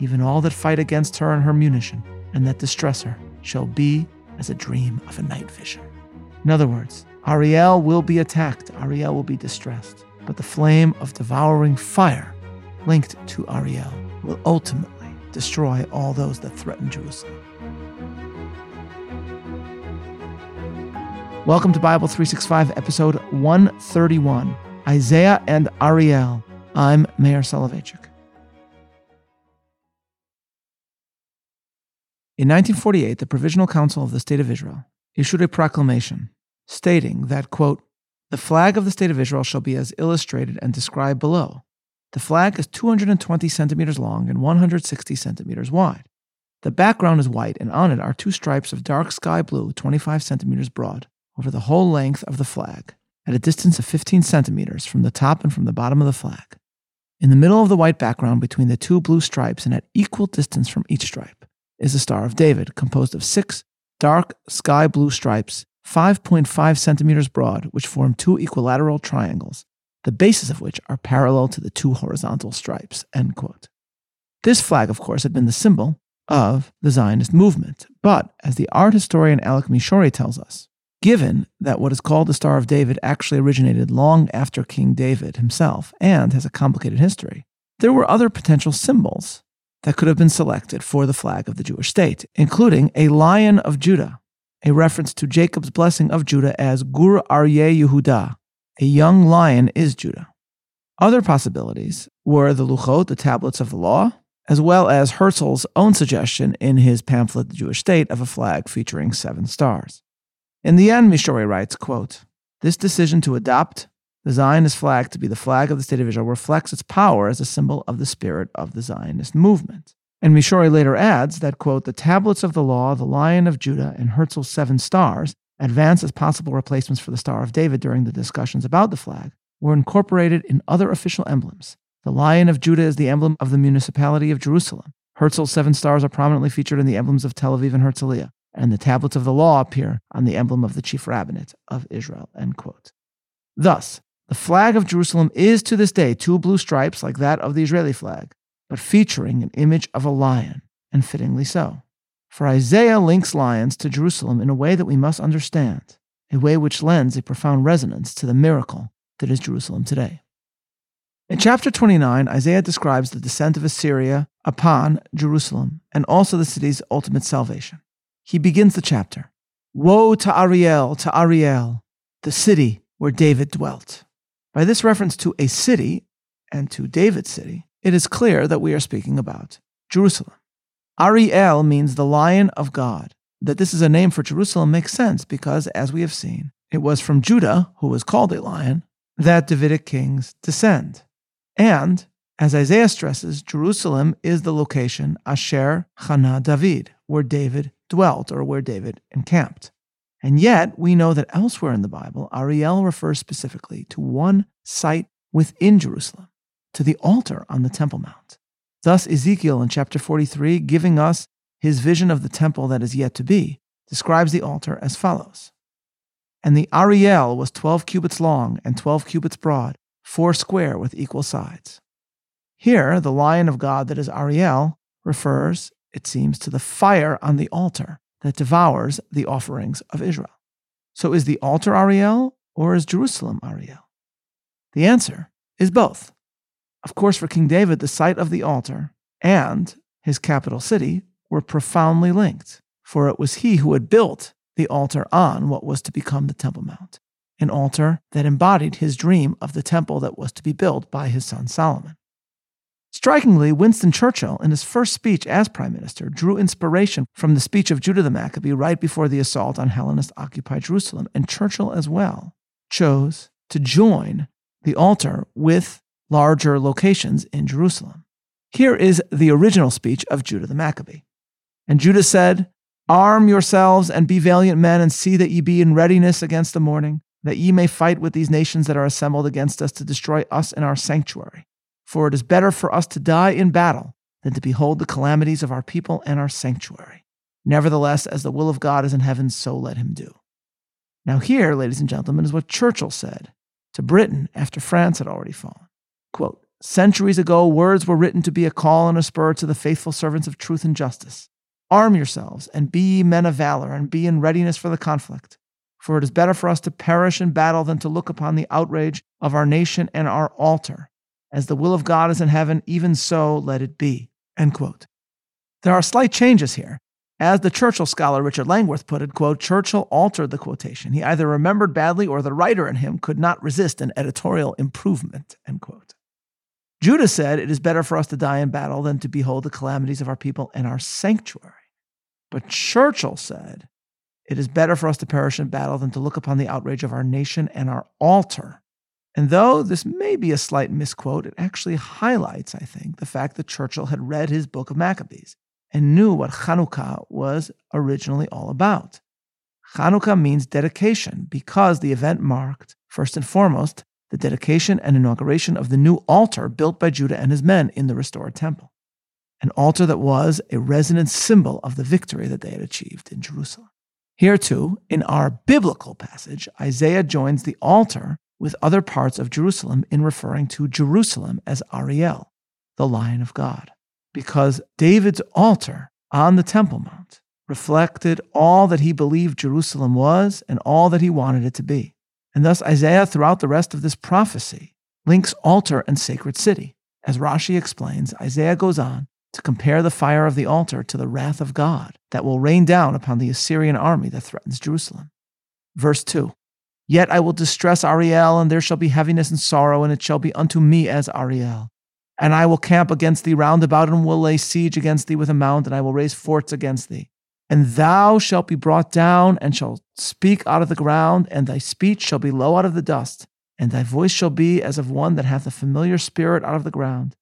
even all that fight against her and her munition, and that distress her, shall be as a dream of a night vision. In other words, Ariel will be attacked, Ariel will be distressed, but the flame of devouring fire linked to Ariel will ultimately destroy all those that threaten Jerusalem. Welcome to Bible 365, episode 131 Isaiah and Ariel. I'm Meir Soloveichik. In 1948, the Provisional Council of the State of Israel issued a proclamation stating that, quote, the flag of the State of Israel shall be as illustrated and described below. The flag is 220 centimeters long and 160 centimeters wide. The background is white, and on it are two stripes of dark sky blue, 25 centimeters broad, over the whole length of the flag, at a distance of 15 centimeters from the top and from the bottom of the flag. In the middle of the white background between the two blue stripes and at equal distance from each stripe, is the Star of David, composed of six dark sky blue stripes, 5.5 centimeters broad, which form two equilateral triangles, the bases of which are parallel to the two horizontal stripes. End quote. This flag, of course, had been the symbol of the Zionist movement. But as the art historian Alec Mishory tells us, given that what is called the Star of David actually originated long after King David himself and has a complicated history, there were other potential symbols that could have been selected for the flag of the Jewish state, including a lion of Judah, a reference to Jacob's blessing of Judah as Gur Aryeh Yehuda, a young lion is Judah. Other possibilities were the Luchot, the tablets of the law, as well as Herzl's own suggestion in his pamphlet, The Jewish State, of a flag featuring seven stars. In the end, Mishory writes, quote, This decision to adopt the Zionist flag to be the flag of the state of Israel reflects its power as a symbol of the spirit of the Zionist movement. And Mishory later adds that, quote, the tablets of the law, the Lion of Judah, and Herzl's seven stars, advanced as possible replacements for the Star of David during the discussions about the flag, were incorporated in other official emblems. The Lion of Judah is the emblem of the municipality of Jerusalem. Herzl's seven stars are prominently featured in the emblems of Tel Aviv and Herzliya, and the tablets of the law appear on the emblem of the chief rabbinate of Israel. End quote. Thus, the flag of Jerusalem is to this day two blue stripes like that of the Israeli flag, but featuring an image of a lion, and fittingly so. For Isaiah links lions to Jerusalem in a way that we must understand, a way which lends a profound resonance to the miracle that is Jerusalem today. In chapter 29, Isaiah describes the descent of Assyria upon Jerusalem and also the city's ultimate salvation. He begins the chapter Woe to Ariel, to Ariel, the city where David dwelt. By this reference to a city and to David's city, it is clear that we are speaking about Jerusalem. Ariel means the lion of God. That this is a name for Jerusalem makes sense because, as we have seen, it was from Judah, who was called a lion, that Davidic kings descend. And, as Isaiah stresses, Jerusalem is the location Asher Chana David, where David dwelt or where David encamped. And yet, we know that elsewhere in the Bible, Ariel refers specifically to one site within Jerusalem, to the altar on the Temple Mount. Thus, Ezekiel in chapter 43, giving us his vision of the temple that is yet to be, describes the altar as follows And the Ariel was 12 cubits long and 12 cubits broad, four square with equal sides. Here, the lion of God that is Ariel refers, it seems, to the fire on the altar that devours the offerings of Israel. So is the altar Ariel or is Jerusalem Ariel? The answer is both. Of course, for King David, the site of the altar and his capital city were profoundly linked, for it was he who had built the altar on what was to become the Temple Mount, an altar that embodied his dream of the temple that was to be built by his son Solomon. Strikingly, Winston Churchill, in his first speech as prime minister, drew inspiration from the speech of Judah the Maccabee right before the assault on Hellenist occupied Jerusalem, and Churchill as well chose to join the altar with larger locations in Jerusalem. Here is the original speech of Judah the Maccabee. And Judah said, Arm yourselves and be valiant men, and see that ye be in readiness against the morning, that ye may fight with these nations that are assembled against us to destroy us and our sanctuary. For it is better for us to die in battle than to behold the calamities of our people and our sanctuary. Nevertheless, as the will of God is in heaven, so let him do. Now, here, ladies and gentlemen, is what Churchill said to Britain after France had already fallen. Quote, Centuries ago, words were written to be a call and a spur to the faithful servants of truth and justice. Arm yourselves and be ye men of valor and be in readiness for the conflict. For it is better for us to perish in battle than to look upon the outrage of our nation and our altar. As the will of God is in heaven, even so let it be. End quote. There are slight changes here. As the Churchill scholar Richard Langworth put it, quote, Churchill altered the quotation. He either remembered badly or the writer in him could not resist an editorial improvement, end quote. Judah said, It is better for us to die in battle than to behold the calamities of our people and our sanctuary. But Churchill said, It is better for us to perish in battle than to look upon the outrage of our nation and our altar. And though this may be a slight misquote, it actually highlights, I think, the fact that Churchill had read his book of Maccabees and knew what Chanukah was originally all about. Chanukah means dedication because the event marked, first and foremost, the dedication and inauguration of the new altar built by Judah and his men in the restored temple. An altar that was a resonant symbol of the victory that they had achieved in Jerusalem. Here, too, in our biblical passage, Isaiah joins the altar with other parts of Jerusalem in referring to Jerusalem as Ariel, the Lion of God because David's altar on the Temple Mount reflected all that he believed Jerusalem was and all that he wanted it to be. And thus, Isaiah, throughout the rest of this prophecy, links altar and sacred city. As Rashi explains, Isaiah goes on to compare the fire of the altar to the wrath of God that will rain down upon the Assyrian army that threatens Jerusalem. Verse 2 Yet I will distress Ariel, and there shall be heaviness and sorrow, and it shall be unto me as Ariel. And I will camp against thee round about, and will lay siege against thee with a mount, and I will raise forts against thee. And thou shalt be brought down, and shalt speak out of the ground, and thy speech shall be low out of the dust, and thy voice shall be as of one that hath a familiar spirit out of the ground,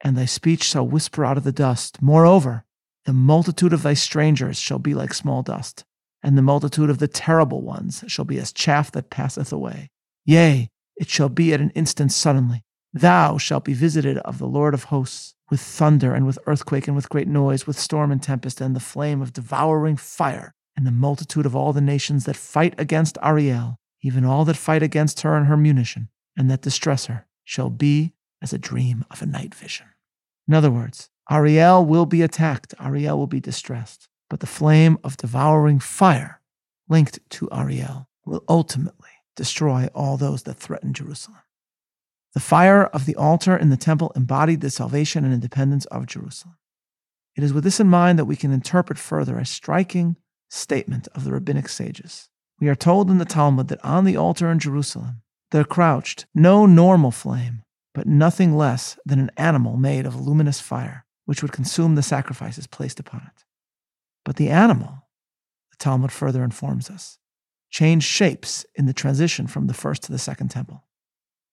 and thy speech shall whisper out of the dust. Moreover, the multitude of thy strangers shall be like small dust, and the multitude of the terrible ones shall be as chaff that passeth away. Yea, it shall be at an instant suddenly. Thou shalt be visited of the Lord of hosts with thunder and with earthquake and with great noise, with storm and tempest and the flame of devouring fire, and the multitude of all the nations that fight against Ariel, even all that fight against her and her munition, and that distress her, shall be as a dream of a night vision. In other words, Ariel will be attacked, Ariel will be distressed, but the flame of devouring fire linked to Ariel will ultimately destroy all those that threaten Jerusalem. The fire of the altar in the temple embodied the salvation and independence of Jerusalem. It is with this in mind that we can interpret further a striking statement of the rabbinic sages. We are told in the Talmud that on the altar in Jerusalem there crouched no normal flame, but nothing less than an animal made of luminous fire, which would consume the sacrifices placed upon it. But the animal, the Talmud further informs us, changed shapes in the transition from the first to the second temple.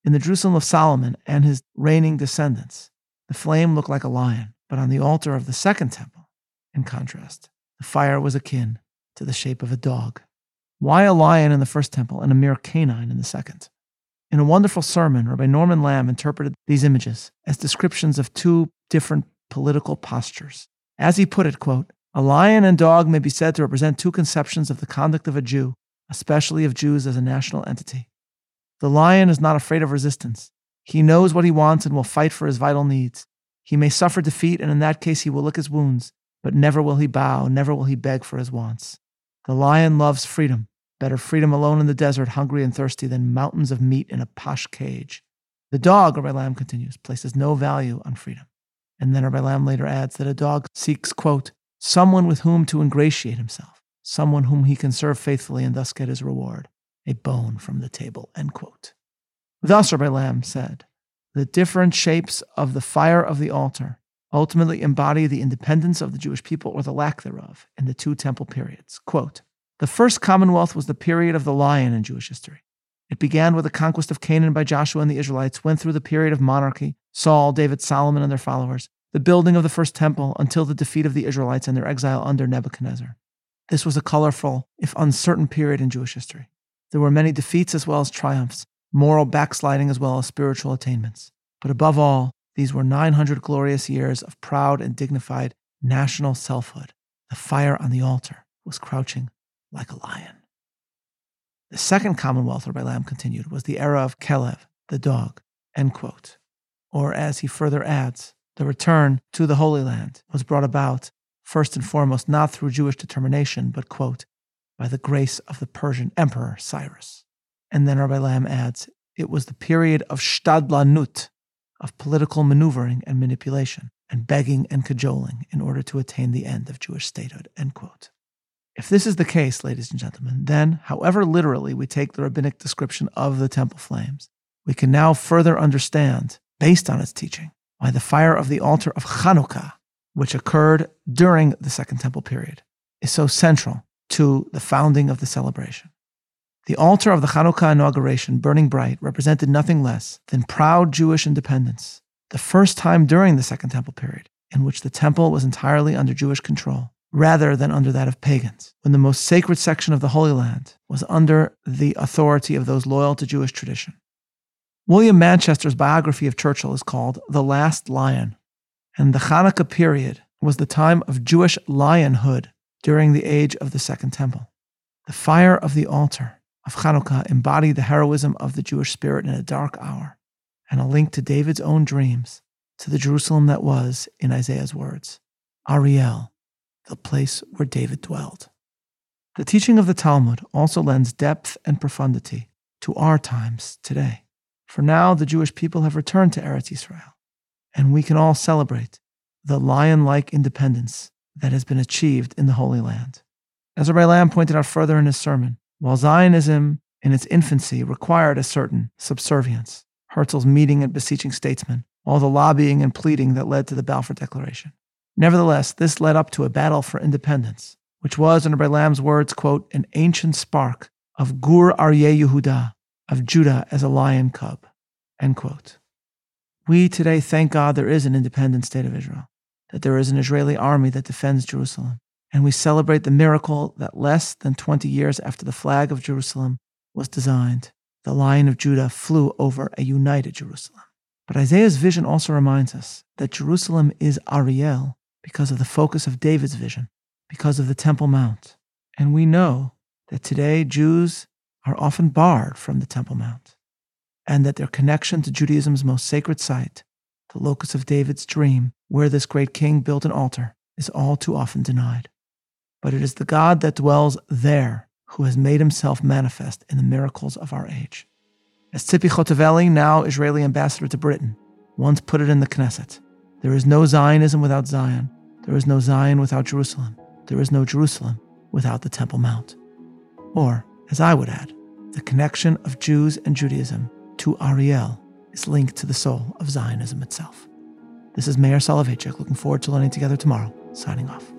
In the Jerusalem of Solomon and his reigning descendants, the flame looked like a lion, but on the altar of the second temple, in contrast, the fire was akin to the shape of a dog. Why a lion in the first temple and a mere canine in the second? In a wonderful sermon, Rabbi Norman Lamm interpreted these images as descriptions of two different political postures. As he put it, quote, a lion and dog may be said to represent two conceptions of the conduct of a Jew, especially of Jews as a national entity. The lion is not afraid of resistance. He knows what he wants and will fight for his vital needs. He may suffer defeat, and in that case, he will lick his wounds, but never will he bow, never will he beg for his wants. The lion loves freedom. Better freedom alone in the desert, hungry and thirsty, than mountains of meat in a posh cage. The dog, Rabbi Lamm continues, places no value on freedom. And then Rabbi Lamm later adds that a dog seeks, quote, someone with whom to ingratiate himself, someone whom he can serve faithfully and thus get his reward a bone from the table. End quote. Thus, Rabbi Lamm said, the different shapes of the fire of the altar ultimately embody the independence of the Jewish people or the lack thereof in the two temple periods. Quote, the first commonwealth was the period of the lion in Jewish history. It began with the conquest of Canaan by Joshua and the Israelites, went through the period of monarchy, Saul, David, Solomon, and their followers, the building of the first temple until the defeat of the Israelites and their exile under Nebuchadnezzar. This was a colorful, if uncertain, period in Jewish history. There were many defeats as well as triumphs, moral backsliding as well as spiritual attainments. But above all, these were 900 glorious years of proud and dignified national selfhood. The fire on the altar was crouching like a lion. The second commonwealth, Rabbi Lamm continued, was the era of Kelev, the dog. End quote. or as he further adds, the return to the Holy Land was brought about first and foremost not through Jewish determination, but, quote, by the grace of the Persian Emperor Cyrus. And then Rabbi Lamm adds, it was the period of shtadlanut, of political maneuvering and manipulation, and begging and cajoling in order to attain the end of Jewish statehood, end quote. If this is the case, ladies and gentlemen, then, however literally we take the rabbinic description of the temple flames, we can now further understand, based on its teaching, why the fire of the altar of Hanukkah, which occurred during the Second Temple period, is so central to the founding of the celebration. The altar of the Hanukkah inauguration, burning bright, represented nothing less than proud Jewish independence, the first time during the Second Temple period in which the temple was entirely under Jewish control rather than under that of pagans, when the most sacred section of the Holy Land was under the authority of those loyal to Jewish tradition. William Manchester's biography of Churchill is called The Last Lion, and the Hanukkah period was the time of Jewish lionhood during the age of the Second Temple. The fire of the altar of Hanukkah embodied the heroism of the Jewish spirit in a dark hour, and a link to David's own dreams, to the Jerusalem that was, in Isaiah's words, Ariel, the place where David dwelled. The teaching of the Talmud also lends depth and profundity to our times today. For now, the Jewish people have returned to Eretz Israel, and we can all celebrate the lion like independence that has been achieved in the Holy Land. As Rabbi Lamm pointed out further in his sermon, while Zionism in its infancy required a certain subservience, Herzl's meeting and beseeching statesmen, all the lobbying and pleading that led to the Balfour Declaration, Nevertheless, this led up to a battle for independence, which was, in Rabbi Lamm's words, quote, an ancient spark of Gur Aryeh Yehuda, of Judah as a lion cub, end quote. We today thank God there is an independent state of Israel, that there is an Israeli army that defends Jerusalem, and we celebrate the miracle that less than 20 years after the flag of Jerusalem was designed, the Lion of Judah flew over a united Jerusalem. But Isaiah's vision also reminds us that Jerusalem is Ariel, because of the focus of David's vision, because of the Temple Mount. And we know that today Jews are often barred from the Temple Mount, and that their connection to Judaism's most sacred site, the locus of David's dream, where this great king built an altar, is all too often denied. But it is the God that dwells there who has made himself manifest in the miracles of our age. As Tzipi Hotovely, now Israeli ambassador to Britain, once put it in the Knesset, there is no Zionism without Zion. There is no Zion without Jerusalem. There is no Jerusalem without the Temple Mount. Or, as I would add, the connection of Jews and Judaism to Ariel is linked to the soul of Zionism itself. This is Meir Soloveichik, looking forward to learning together tomorrow, signing off.